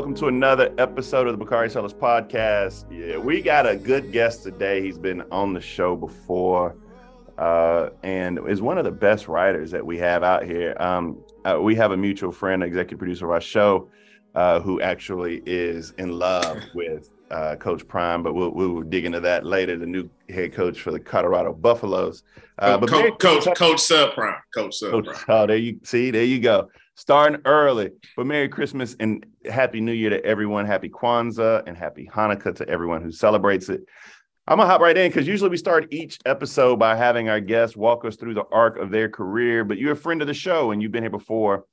Welcome to another episode of the Bakari Sellers podcast. Yeah, we got a good guest today. He's been on the show before uh, and is one of the best writers that we have out here. Um, uh, we have a mutual friend, executive producer of our show, uh, who actually is in love with uh, Coach Prime, but we'll, we'll dig into that later. The new head coach for the Colorado Buffaloes. Uh, but coach, coach, coach, coach Subprime, Coach Subprime. Coach, oh, there you see, there you go starting early. But Merry Christmas and Happy New Year to everyone. Happy Kwanzaa and Happy Hanukkah to everyone who celebrates it. I'm gonna hop right in because usually we start each episode by having our guests walk us through the arc of their career. But you're a friend of the show and you've been here before.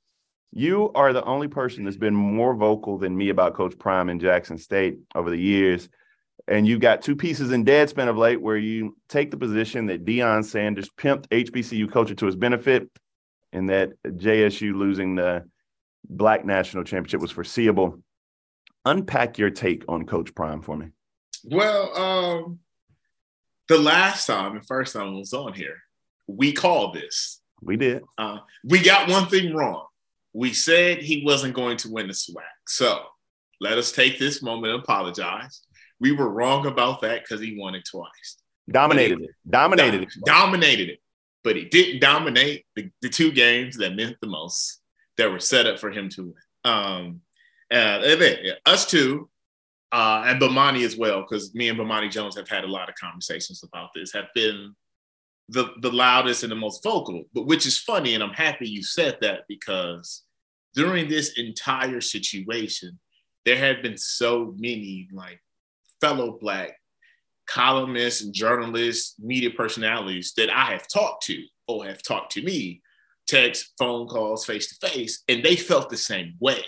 You are the only person that's been more vocal than me about Coach Prime in Jackson State over the years. And you've got two pieces in Deadspin of late where you take the position that Deion Sanders pimped HBCU culture to his benefit and that JSU losing the Black National Championship was foreseeable. Unpack your take on Coach Prime for me. Well, um, the last time, and first time I was on here, we called this. We did. Uh, we got one thing wrong. We said he wasn't going to win the SWAC. So let us take this moment and apologize. We were wrong about that because he won it twice. Dominated it. Dominated it. Dominated it but he didn't dominate the, the two games that meant the most that were set up for him to win. Um, and, and then, yeah, us two, uh, and Bomani as well, because me and Bomani Jones have had a lot of conversations about this, have been the, the loudest and the most vocal, but which is funny. And I'm happy you said that because during this entire situation, there have been so many like fellow Black columnists and journalists, media personalities that I have talked to or have talked to me, text, phone calls, face to face, and they felt the same way.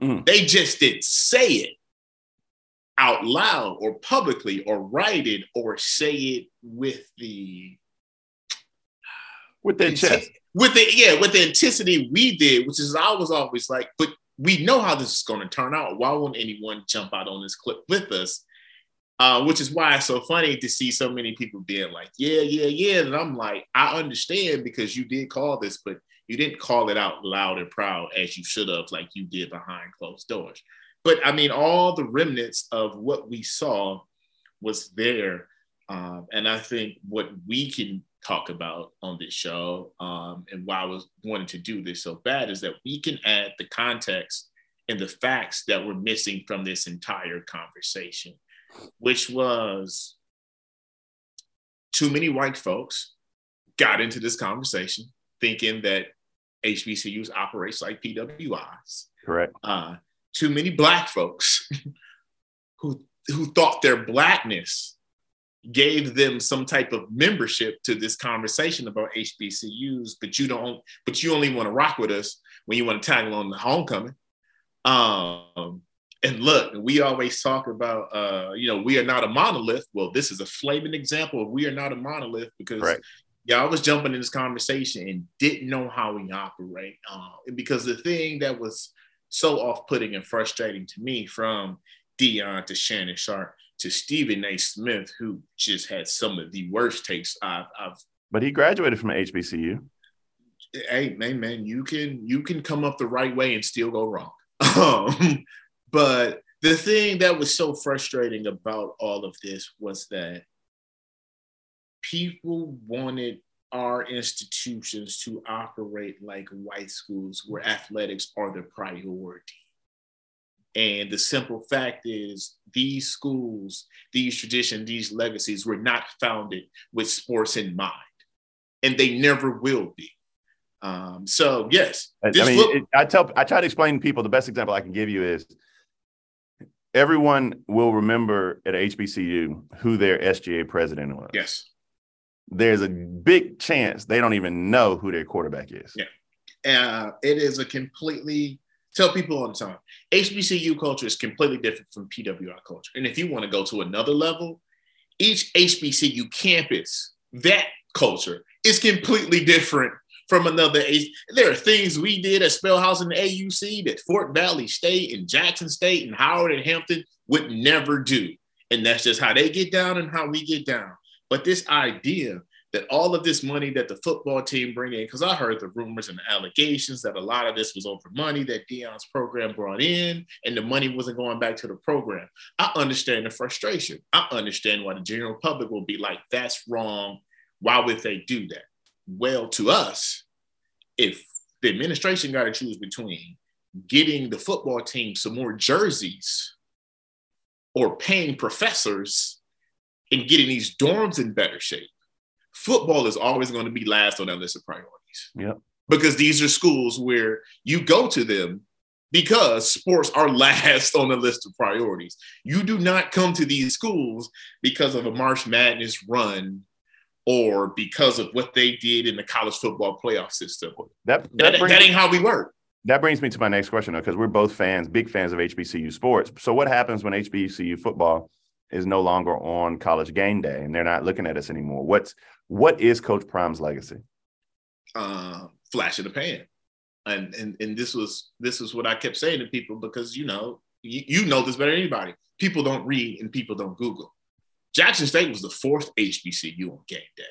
Mm. They just didn't say it out loud or publicly or write it or say it with the with their chest. With the yeah, with the intensity we did, which is I was always like, but we know how this is going to turn out. Why won't anyone jump out on this clip with us? Uh, which is why it's so funny to see so many people being like, yeah, yeah, yeah. And I'm like, I understand because you did call this, but you didn't call it out loud and proud as you should have, like you did behind closed doors. But I mean, all the remnants of what we saw was there. Um, and I think what we can talk about on this show um, and why I was wanting to do this so bad is that we can add the context and the facts that were missing from this entire conversation which was too many white folks got into this conversation thinking that HBCUs operates like PWIs. Correct. Uh, too many black folks who who thought their blackness gave them some type of membership to this conversation about HBCUs, but you don't, but you only want to rock with us when you want to tag along the homecoming. Um, and look, we always talk about, uh, you know, we are not a monolith. Well, this is a flaming example of we are not a monolith because right. y'all was jumping in this conversation and didn't know how we operate. Uh, because the thing that was so off-putting and frustrating to me from Deion to Shannon Sharpe to Stephen A. Smith, who just had some of the worst takes I've, I've but he graduated from HBCU. Hey, man, man, you can you can come up the right way and still go wrong. Um, but the thing that was so frustrating about all of this was that people wanted our institutions to operate like white schools where athletics are the priority. And the simple fact is, these schools, these traditions, these legacies were not founded with sports in mind, and they never will be. Um, so, yes, I mean, look- it, I tell I try to explain to people the best example I can give you is everyone will remember at HBCU who their SGA president was. Yes. There's a big chance they don't even know who their quarterback is. Yeah. Uh, it is a completely tell people all the time HBCU culture is completely different from PWI culture. And if you want to go to another level, each HBCU campus, that culture is completely different from another age. There are things we did at Spellhouse and AUC that Fort Valley State and Jackson State and Howard and Hampton would never do. And that's just how they get down and how we get down. But this idea that all of this money that the football team bring in, because I heard the rumors and the allegations that a lot of this was over money that Deion's program brought in, and the money wasn't going back to the program. I understand the frustration. I understand why the general public will be like, "That's wrong. Why would they do that?" Well, to us, if the administration got to choose between getting the football team some more jerseys or paying professors and getting these dorms in better shape, football is always going to be last on that list of priorities. Yep. Because these are schools where you go to them because sports are last on the list of priorities. You do not come to these schools because of a March Madness run or because of what they did in the college football playoff system. That That, that, that, ain't how we work. that brings me to my next question, though, because we're both fans, big fans of HBCU sports. So, what happens when HBCU football is no longer on college game day and they're not looking at us anymore? What's what is Coach Prime's legacy? uh, flash in the pan. And, and and this was this is what I kept saying to people because you know you, you know this better than anybody. People don't read and people don't Google. Jackson State was the fourth HBCU on game day,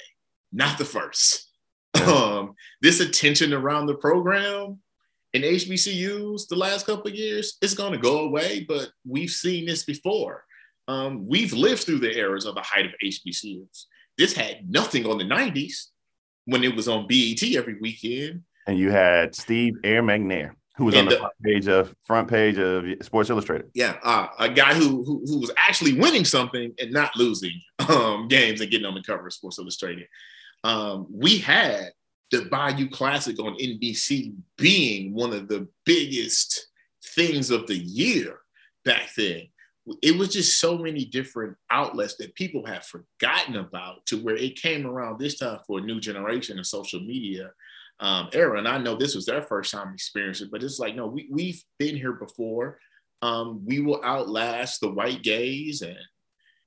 not the first. Um, this attention around the program in HBCUs the last couple of years, it's going to go away. But we've seen this before. Um, we've lived through the eras of the height of HBCUs. This had nothing on the 90s when it was on BET every weekend. And you had Steve Air McNair, who was on And the the- front page of front page of Sports Illustrated. Yeah, uh, a guy who, who who was actually winning something and not losing um, games and getting on the cover of Sports Illustrated. Um, we had the Bayou Classic on NBC being one of the biggest things of the year back then. It was just so many different outlets that people have forgotten about to where it came around this time for a new generation of social media um, era. And I know this was their first time experiencing but it's like, no, we, we've been here before. Um, we will outlast the white gaze and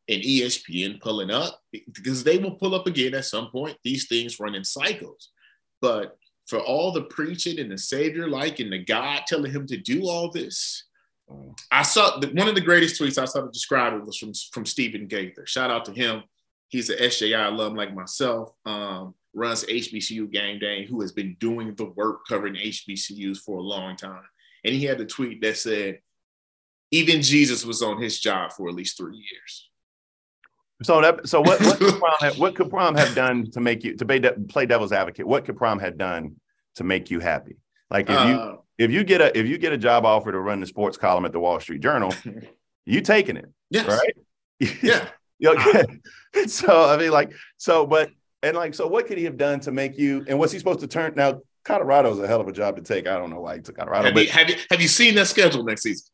and ESPN pulling up because they will pull up again at some point. These things run in cycles. But for all the preaching and the savior like and the God telling him to do all this, I saw the, one of the greatest tweets I saw to describe it was from, from Stephen Gaither. Shout out to him. He's an SJI alum like myself, um, runs HBCU Game Day, who has been doing the work covering HBCUs for a long time. And he had a tweet that said, even Jesus was on his job for at least three years. So that so what what could Prime have, what could Prime have done to make you to play, play devil's advocate? What could Prime have done to make you happy? Like if you Uh, if you get a if you get a job offer to run the sports column at the Wall Street Journal, you taking it, yes. right? Yeah. okay. so I mean, like, so but and like, so what could he have done to make you? And was he supposed to turn? Now Colorado's a hell of a job to take. I don't know why he took Colorado, Have but you, have, you, have you seen that schedule next season?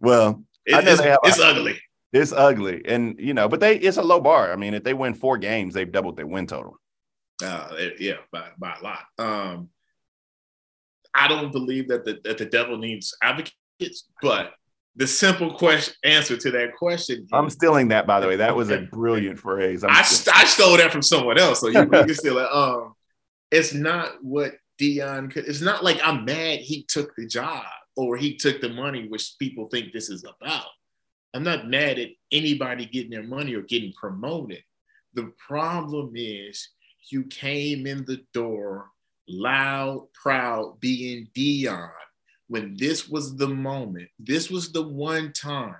well, It- I know it's, they have- it's ugly. it's ugly, and you know, but they it's a low bar. I mean, if they win four games, they've doubled their win total. Uh, yeah, by, by a lot. Um, I don't believe that the, that the devil needs advocates, but the simple question answer to that question. I'm stealing that, by the way. That was a brilliant phrase. I'm I, st- I stole that from someone else, so you, you can still. Um, it's not what Deion could. It's not like I'm mad he took the job or he took the money, which people think this is about. I'm not mad at anybody getting their money or getting promoted. The problem is you came in the door loud, proud, being Deion when this was the moment. This was the one time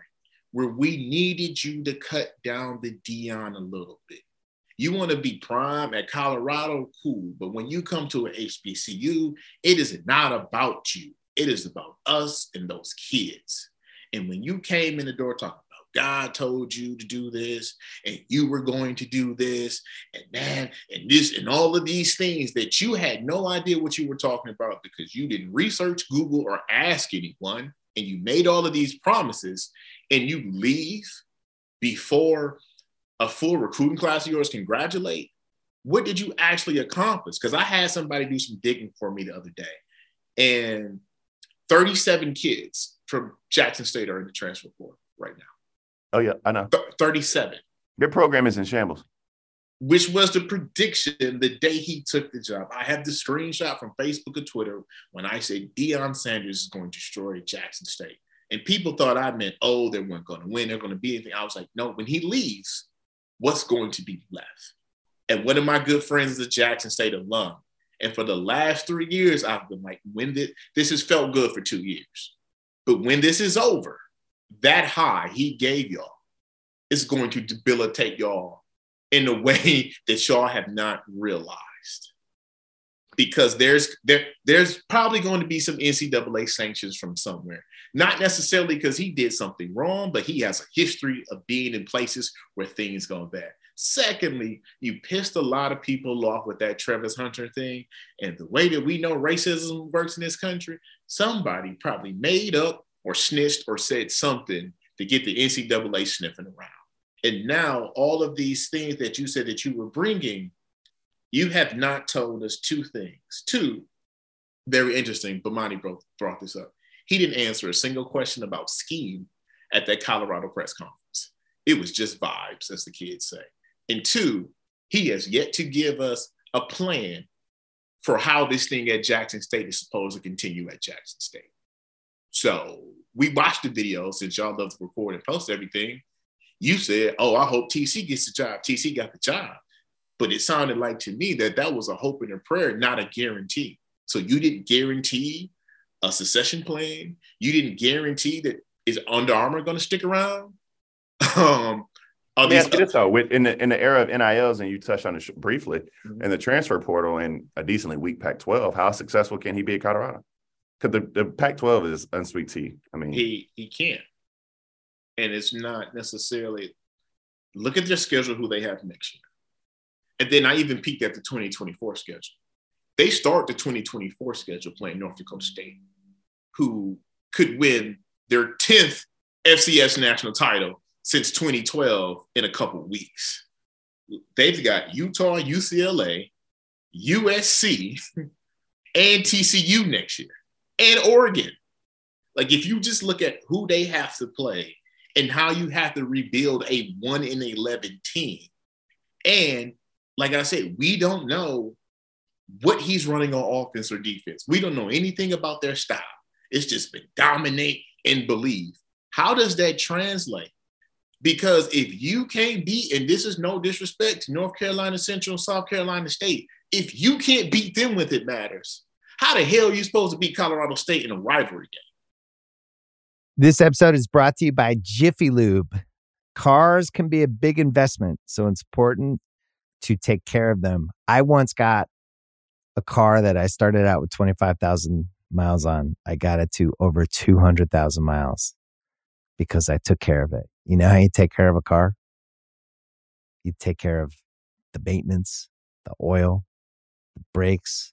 where we needed you to cut down the Deion a little bit. You want to be prime at Colorado, cool. But when you come to an HBCU, it is not about you. It is about us and those kids. And when you came in the door talking God told you to do this, and you were going to do this, and that, and this, and all of these things that you had no idea what you were talking about because you didn't research Google or ask anyone, and you made all of these promises, and you leave before a full recruiting class of yours congratulate, what did you actually accomplish? Because I had somebody do some digging for me the other day, and 37 kids from Jackson State are in the transfer portal right now. Oh yeah, I know. Th- 37, Their program is in shambles. which was the prediction the day he took the job. I have the screenshot from Facebook and Twitter when I said Deion Sanders is going to destroy Jackson State. And people thought I meant, oh, they weren't going to win. They're going to be anything. I was like, no, when he leaves, what's going to be left? And one of my good friends is a Jackson State alum. And for the last three years, I've been like, when did this has felt good for two years. But when this is over, that high he gave y'all is going to debilitate y'all in a way that y'all have not realized. Because there's there, there's probably going to be some NCAA sanctions from somewhere. Not necessarily because he did something wrong, but he has a history of being in places where things go bad. Secondly, you pissed a lot of people off with that Travis Hunter thing. And the way that we know racism works in this country, somebody probably made up or snitched or said something to get the NCAA sniffing around. And now all of these things that you said that you were bringing, you have not told us two things. Two, very interesting. Bomani brought, brought this up. He didn't answer a single question about scheme at that Colorado press conference. It was just vibes, as the kids say. And two, he has yet to give us a plan for how this thing at Jackson State is supposed to continue at Jackson State. So we watched the video since y'all love to record and post everything. You said, "Oh, I hope TC gets the job." TC got the job, but it sounded like to me that that was a hope and a prayer, not a guarantee. So you didn't guarantee a succession plan. You didn't guarantee that is Under Armour going to stick around. um, let me ask you this though: with in the in the era of NILs, and you touched on it briefly, mm-hmm. in the transfer portal and a decently weak Pac-12, how successful can he be at Colorado? Because the, the Pac-12 is unsweet tea. I mean, he he can't, and it's not necessarily. Look at their schedule, who they have next year, and then I even peeked at the 2024 schedule. They start the 2024 schedule playing North Dakota State, who could win their 10th FCS national title since 2012 in a couple weeks. They've got Utah, UCLA, USC, and TCU next year, and Oregon. Like if you just look at who they have to play and how you have to rebuild a one in eleven team, and like I said, we don't know what he's running on offense or defense. We don't know anything about their style. It's just been dominate and believe. How does that translate because if you can't beat, and this is no disrespect to North Carolina Central, South Carolina State, if you can't beat them with it matters, how the hell are you supposed to beat Colorado State in a rivalry game? This episode is brought to you by Jiffy Lube. Cars can be a big investment, so it's important to take care of them. I once got a car that I started out with 25,000 miles on. I got it to over 200,000 miles because I took care of it. You know how you take care of a car? You take care of the maintenance, the oil, the brakes,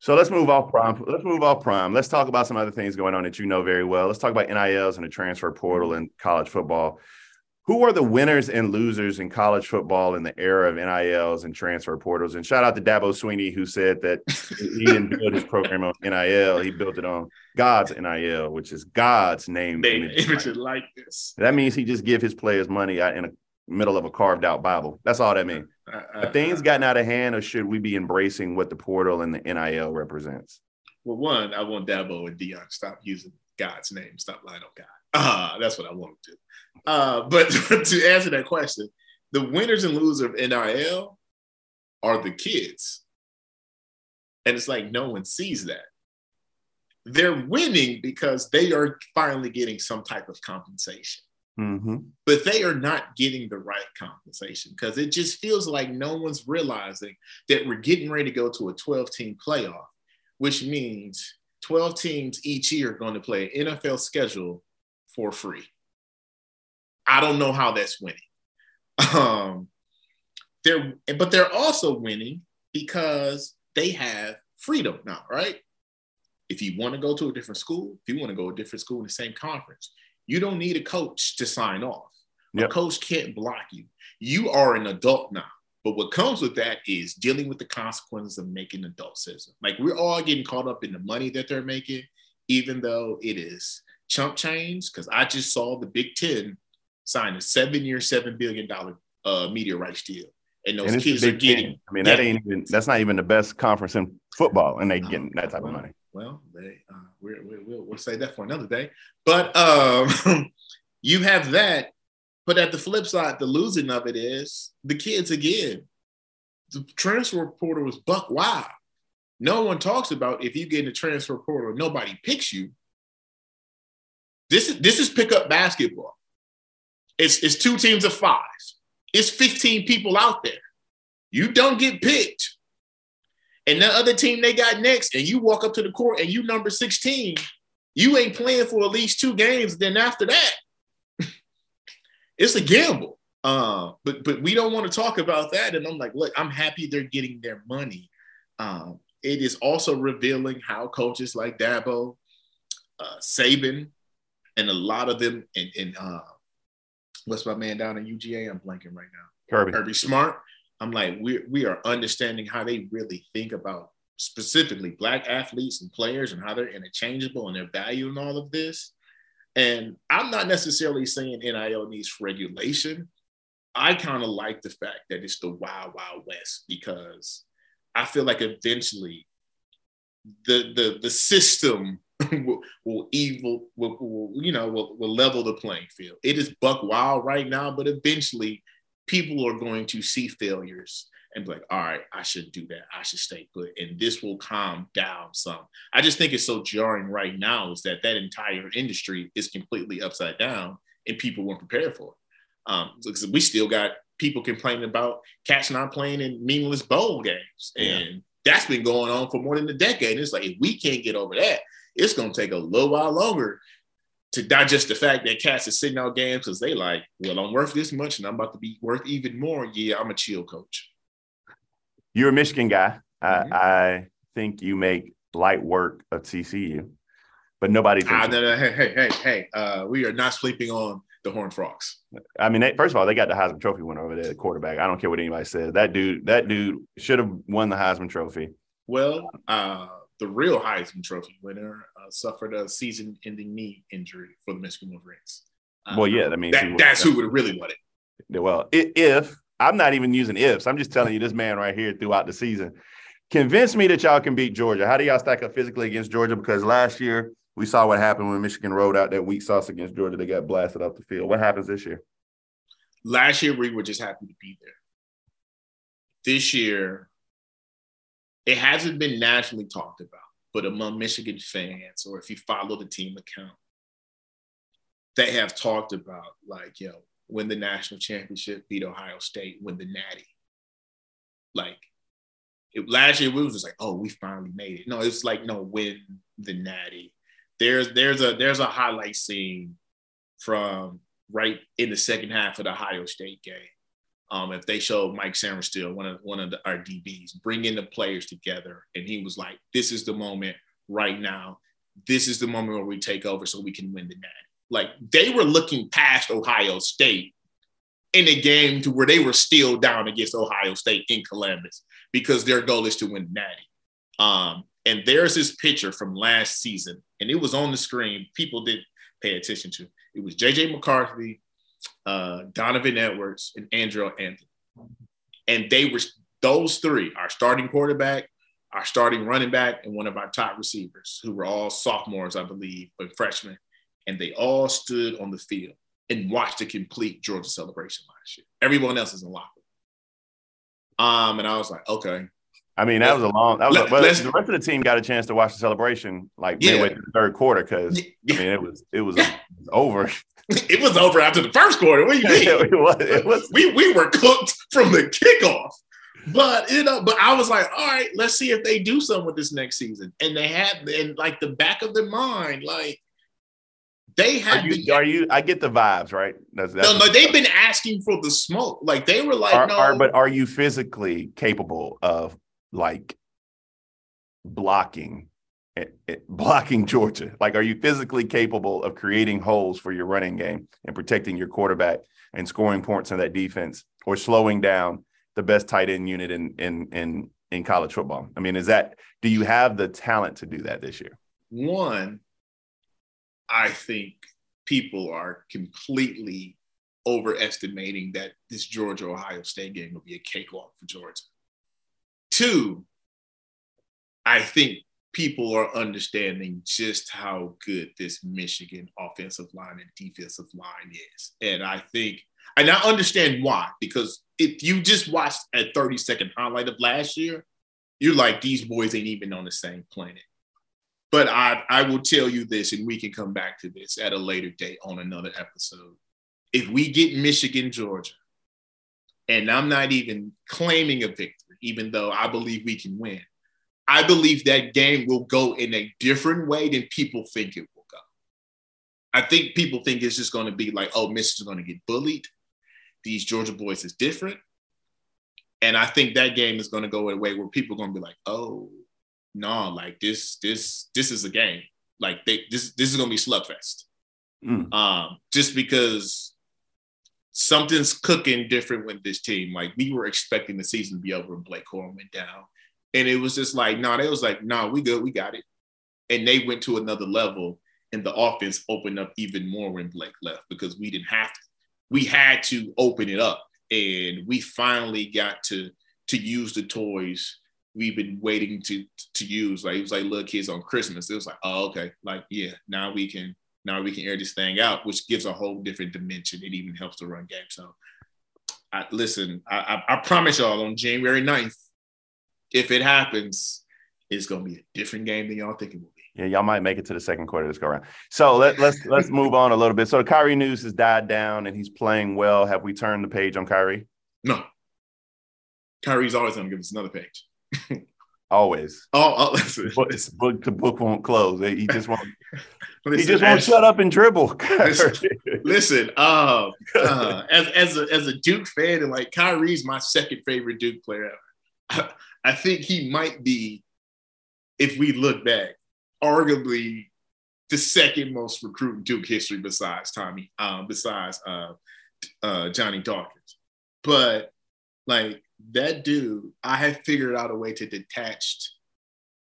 So let's move off prime. Let's move off prime. Let's talk about some other things going on that you know very well. Let's talk about NILs and the transfer portal mm-hmm. and college football who are the winners and losers in college football in the era of NILs and transfer portals? And shout out to Dabo Swinney, who said that he didn't build his program on NIL. He built it on God's NIL, which is God's name. They, Image like this. That means he just give his players money in the middle of a carved out Bible. That's all that means. Uh, uh, things gotten out of hand, or should we be embracing what the portal and the NIL represents? Well, one, I want Dabo and Deion stop using God's name. Stop lying on God. Uh, that's what I want to do. Uh, but to answer that question, the winners and losers of NIL are the kids. And it's like no one sees that. They're winning because they are finally getting some type of compensation. Mm-hmm. but they are not getting the right compensation because it just feels like no one's realizing that we're getting ready to go to a 12 team playoff, which means 12 teams each year are going to play NFL schedule for free. I don't know how that's winning. Um, they're, but they're also winning because they have freedom now, right? If you want to go to a different school, if you want to go to a different school in the same conference, you don't need a coach to sign off. Yep. A coach can't block you. You are an adult now. But what comes with that is dealing with the consequences of making adult citizen. Like we're all getting caught up in the money that they're making, even though it is chump change. Because I just saw the Big Ten sign a seven-year, seven billion dollar uh, media rights deal, and those And kids are getting. Ten. I mean, that ain't even that's not even the best conference in football, and they getting that type of money. Well, they uh, we're, we're, we'll we'll say that for another day. But um, you have that. But at the flip side, the losing of it is the kids again. The transfer portal was buck wild. No one talks about if you get in the transfer portal, nobody picks you. This is this is pickup basketball. It's it's two teams of five. It's 15 people out there. You don't get picked and the other team they got next, and you walk up to the court and you number 16, you ain't playing for at least two games. Then after that, it's a gamble. Uh, but but we don't want to talk about that. And I'm like, look, I'm happy they're getting their money. Um, it is also revealing how coaches like Dabo, uh, Saban, and a lot of them, and, and uh, what's my man down in UGA? I'm blanking right now. Kirby. Kirby Smart. I'm like, we we are understanding how they really think about specifically black athletes and players and how they're interchangeable and their value and all of this. And I'm not necessarily saying NIL needs regulation. I kind of like the fact that it's the wild, wild west because I feel like eventually the the the system will, will evil will, will you know will, will level the playing field. It is buck wild right now, but eventually people are going to see failures and be like, all right, I should do that. I should stay put. And this will calm down some. I just think it's so jarring right now is that that entire industry is completely upside down and people weren't prepared for it. Um, because we still got people complaining about cats not playing in meaningless bowl games. And that's been going on for more than a decade. And it's like, if we can't get over that, it's going to take a little while longer to digest the fact that cats are sitting out games because they like, well, I'm worth this much and I'm about to be worth even more. Yeah, I'm a chill coach. You're a Michigan guy. Mhm. I, I think you make light work of TCU, but nobody thinks. Ah, no, no, hey, hey, hey, hey. Uh, we are not sleeping on the Horned Frogs. I mean, they, first of all, they got the Heisman Trophy winner over there, the quarterback. I don't care what anybody says. That dude, that dude should have won the Heisman Trophy. Well, uh, the real Heisman Trophy winner uh, suffered a season-ending knee injury for the Michigan Wolverines. Uh, Well, yeah, that means he that, was- that's who would have really won it. Well, if I'm not even using ifs, I'm just telling you this man right here throughout the season. Convince me that y'all can beat Georgia. How do y'all stack up physically against Georgia? Because last year we saw what happened when Michigan rolled out that weak sauce against Georgia. They got blasted off the field. What happens this year? Last year, we were just happy to be there. This year, it hasn't been nationally talked about, but among Michigan fans, or if you follow the team account, they have talked about like, yo, win the national championship, beat Ohio State, win the natty. Like, it, last year we was just like, oh, we finally made it. No, it's like, no, win the natty. There's there's a there's a highlight scene from right in the second half of the Ohio State game. Um, if they showed Mike Sainristil, one of one of the, our DBs, bringing the players together, and he was like, "This is the moment right now. This is the moment where we take over, so we can win the natty." Like they were looking past Ohio State in a game to where they were still down against Ohio State in Columbus because their goal is to win natty. Um, and there's this picture from last season, and it was on the screen. People didn't pay attention to. It was JJ McCarthy, uh, Donovan Edwards, and Andrel Anthony. And they were those three, our starting quarterback, our starting running back, and one of our top receivers, who were all sophomores, I believe, but freshmen. And they all stood on the field and watched the complete Georgia celebration last year. Everyone else is in locker. Um, and I was like, okay, I mean, that was a long. That was. Let- A, well, the rest of the team got a chance to watch the celebration like Yeah. midway through the third quarter because I mean it was it was, it was over. it was over after the first quarter. What do you mean? it was, it was. we we were cooked from the kickoff. But you know, but I was like, all right, let's see if they do something with this next season. And they had in like the back of their mind, like they had. Are you, are you? I get the vibes, right? That's, that's no, no. They've been asking for the smoke. Like they were like, are, no. Are, but are you physically capable of like blocking it, it, blocking Georgia? Like, are you physically capable of creating holes for your running game and protecting your quarterback and scoring points on that defense, or slowing down the best tight end unit in in in in college football? I mean, is that do you have the talent to do that this year? One, I think people are completely overestimating that this Georgia Ohio State game will be a cakewalk for Georgia. Two, I think people are understanding just how good this Michigan offensive line and defensive line is. And I think, and I understand why, because if you just watched a 30 second highlight of last year, you're like, these boys ain't even on the same planet. But I, I will tell you this, and we can come back to this at a later date on another episode. If we get Michigan, Georgia, and I'm not even claiming a victory, even though I believe we can win, I believe that game will go in a different way than people think it will go. I think people think it's just going to be like, oh, Michigan's going to get bullied. These Georgia boys is different. And I think that game is going to go in a way where people are going to be like, oh, no, like this, this, this is a game. Like they, this, this is going to be slugfest. Mm. Um, just because something's cooking different with this team. Like we were expecting the season to be over when Blake Corum went down. And it was just like, no, nah, they was like, no, nah, we good, we got it. And they went to another level, and the offense opened up even more when Blake left because we didn't have to. We had to open it up, and we finally got to to use the toys we've been waiting to to use. Like it was like little kids on Christmas. It was like, oh, okay, like yeah, now we can now we can air this thing out, which gives a whole different dimension. It even helps the run game. So, I, listen, I, I, I promise y'all on January 9th, if it happens, it's gonna be a different game than y'all think it will be. Yeah, y'all might make it to the second quarter this go around. So let, let's let's move on a little bit. So the Kyrie news has died down and he's playing well. Have we turned the page on Kyrie? No. Kyrie's always gonna give us another page. always. Oh, oh listen, book, book to book won't close. He just won't. listen, he just won't as, shut up and dribble. listen, listen uh, uh, as as a as a Duke fan and like Kyrie's my second favorite Duke player ever. I think he might be, if we look back, arguably the second most recruiting Duke history besides Tommy, um, besides uh, uh, Johnny Dawkins. But like that dude, I have figured out a way to detach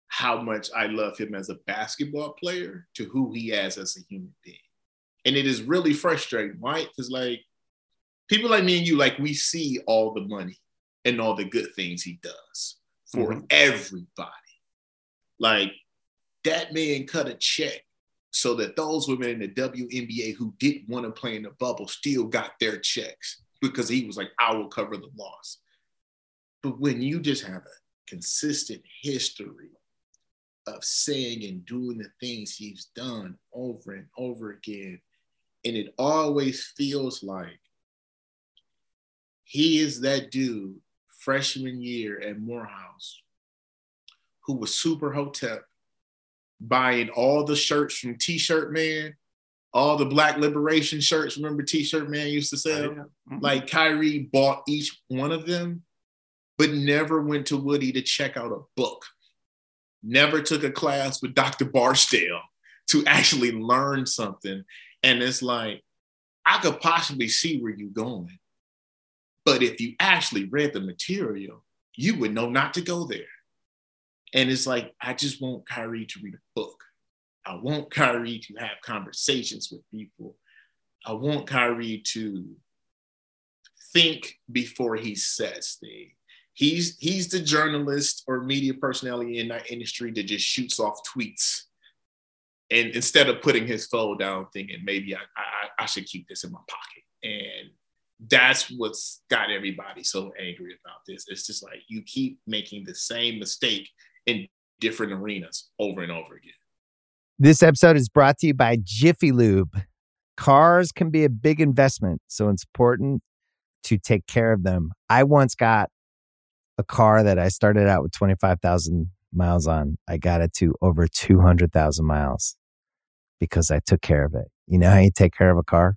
how much I love him as a basketball player to who he is as a human being. And it is really frustrating, right? Because like people like me and you, like we see all the money and all the good things he does for mm-hmm. everybody. Like that man cut a check so that those women in the WNBA who didn't want to play in the bubble still got their checks because he was like, I will cover the loss. But when you just have a consistent history of saying and doing the things he's done over and over again, and it always feels like he is that dude freshman year at Morehouse who was super hotep buying all the shirts from T-shirt Man, all the Black Liberation shirts. Remember T-shirt Man used to sell? Oh, mm-hmm. Like Kyrie bought each one of them, but never went to Woody to check out a book. Never took a class with Dr. Barstow to actually learn something. And it's like, I could possibly see where you're going. But if you actually read the material, you would know not to go there. And it's like, I just want Kyrie to read a book. I want Kyrie to have conversations with people. I want Kyrie to think before he says things. He's he's the journalist or media personality in that industry that just shoots off tweets. And instead of putting his phone down, thinking maybe I, I, I should keep this in my pocket. And that's what's got everybody so angry about this. It's just like you keep making the same mistake in different arenas over and over again. This episode is brought to you by Jiffy Lube. Cars can be a big investment, so it's important to take care of them. I once got a car that I started out with 25,000 miles on. I got it to over 200,000 miles because I took care of it. You know how you take care of a car?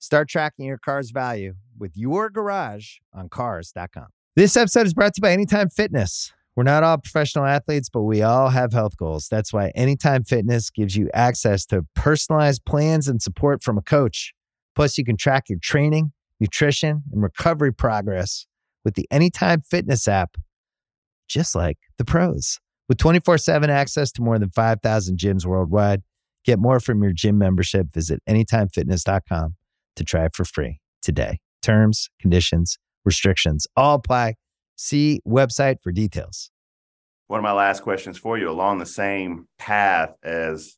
Start tracking your car's value with your garage on Cars.com. This episode is brought to you by Anytime Fitness. We're not all professional athletes, but we all have health goals. That's why Anytime Fitness gives you access to personalized plans and support from a coach. Plus, you can track your training, nutrition, and recovery progress with the Anytime Fitness app, just like the pros. With 24 7 access to more than 5,000 gyms worldwide, get more from your gym membership. Visit AnytimeFitness.com to try it for free today. Terms, conditions, restrictions all apply. See website for details. One of my last questions for you, along the same path as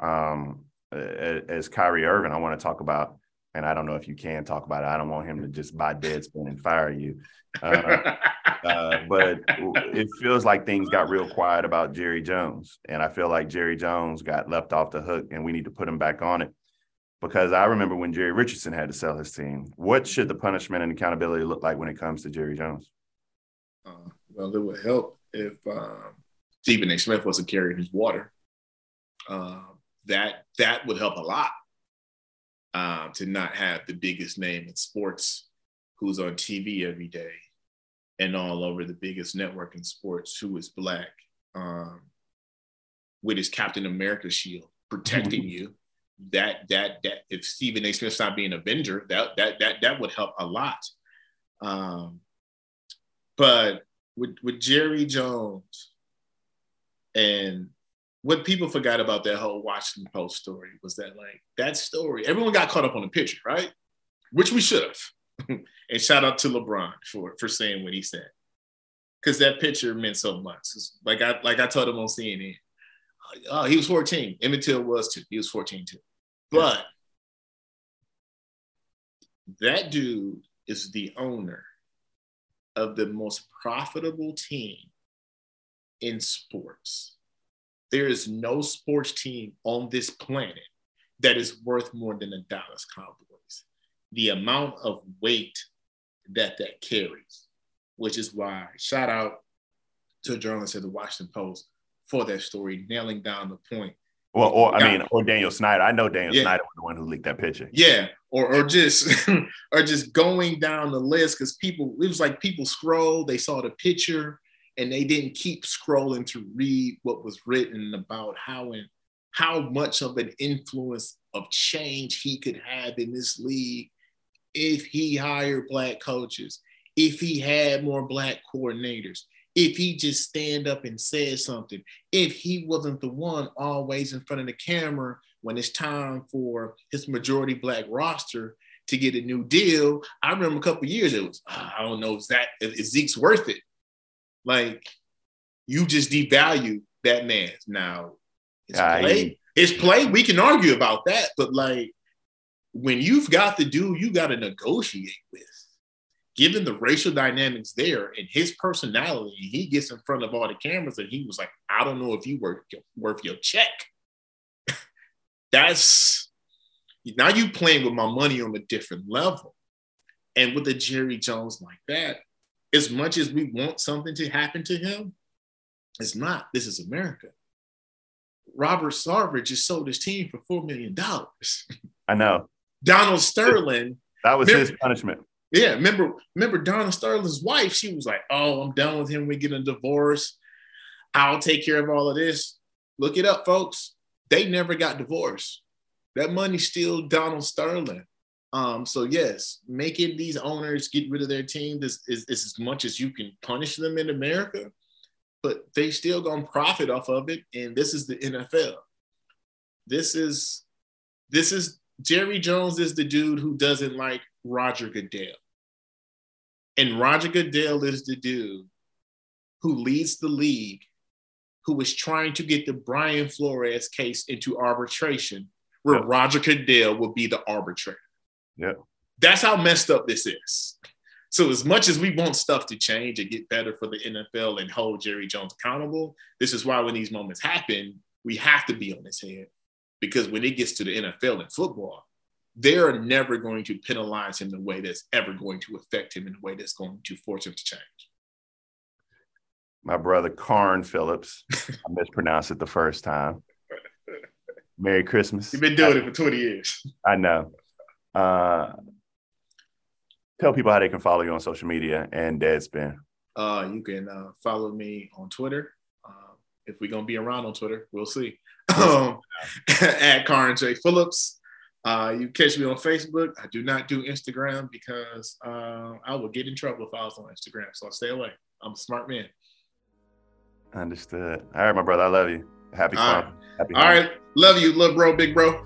um, as Kyrie Irving, I want to talk about, and I don't know if you can talk about it. I don't want him to just buy Deadspin and fire you. Uh, uh, but it feels like things got real quiet about Jerry Jones, and I feel like Jerry Jones got left off the hook, and we need to put him back on it because I remember when Jerry Richardson had to sell his team. What should the punishment and accountability look like when it comes to Jerry Jones? Uh, well, it would help if um, Stephen A. Smith wasn't carrying his water. Uh, that that would help a lot uh, to not have the biggest name in sports who's on TV every day and all over the biggest network in sports who is black um, with his Captain America shield protecting you. That that that if Stephen A. Smith not being Avenger, that that that that would help a lot. Um, but with with Jerry Jones and what people forgot about that whole Washington Post story was that like that story, everyone got caught up on the picture, right? Which we should have. and shout out to LeBron for for saying what he said. Cause that picture meant so much. Like I like I told him on CNN. Oh, he was 14. Emmett Till was too. He was 14 too. But that dude is the owner of the most profitable team in sports. There is no sports team on this planet that is worth more than the Dallas Cowboys. The amount of weight that that carries, which is why shout out to a journalist at the Washington Post for that story, nailing down the point well, or I mean, or Daniel Snyder. I know Daniel yeah. Snyder was the one who leaked that picture. Yeah, or or just or just going down the list because people it was like people scroll, they saw the picture, and they didn't keep scrolling to read what was written about how and how much of an influence of change he could have in this league if he hired black coaches, if he had more black coordinators, if he just stand up and said something, if he wasn't the one always in front of the camera when it's time for his majority black roster to get a new deal. I remember a couple years it was ah, I don't know is that is Zeke's worth it? Like you just devalue that man. Now his uh, play, his play, we can argue about that, but like when you've got the dude you got to negotiate with given the racial dynamics there and his personality, he gets in front of all the cameras and he was like, I don't know if you worth your, worth your check. That's now you playing with my money on a different level. And with a Jerry Jones like that, as much as we want something to happen to him, it's not. This is America. Robert Sarver just sold his team for $4 million. I know. Donald Sterling That was Remember- his punishment. Yeah, remember, remember Donald Sterling's wife. She was like, "Oh, I'm done with him. We get a divorce. I'll take care of all of this." Look it up, folks. They never got divorced. That money's still Donald Sterling. Um, so yes, making these owners get rid of their team is, is, is as much as you can punish them in America, but they still gonna profit off of it. And this is the NFL. This is this is Jerry Jones is the dude who doesn't like Roger Goodell. And Roger Goodell is the dude who leads the league, who is trying to get the Brian Flores case into arbitration, where Yep. Roger Goodell will be the arbitrator. Yeah. That's how messed up this is. So, as much as we want stuff to change and get better for the NFL and hold Jerry Jones accountable, this is why when these moments happen, we have to be on his head. Because when it gets to the NFL and football, they're never going to penalize him in a way that's ever going to affect him in a way that's going to force him to change. My brother Carron Phillips. I mispronounced it the first time. Merry Christmas. You've been doing it for 20 years. I know. Uh, tell people how they can follow you on social media and Deadspin. Uh, you can uh, follow me on Twitter. Uh, if we're gonna be around on Twitter, we'll see. Um, at Carron J Phillips. Uh, you catch me on Facebook. I do not do Instagram because uh, I will get in trouble if I was on Instagram. So I stay away. I'm a smart man. Understood. All right, my brother. I love you. Happy All fun. Happy All right, love you, little bro, big bro.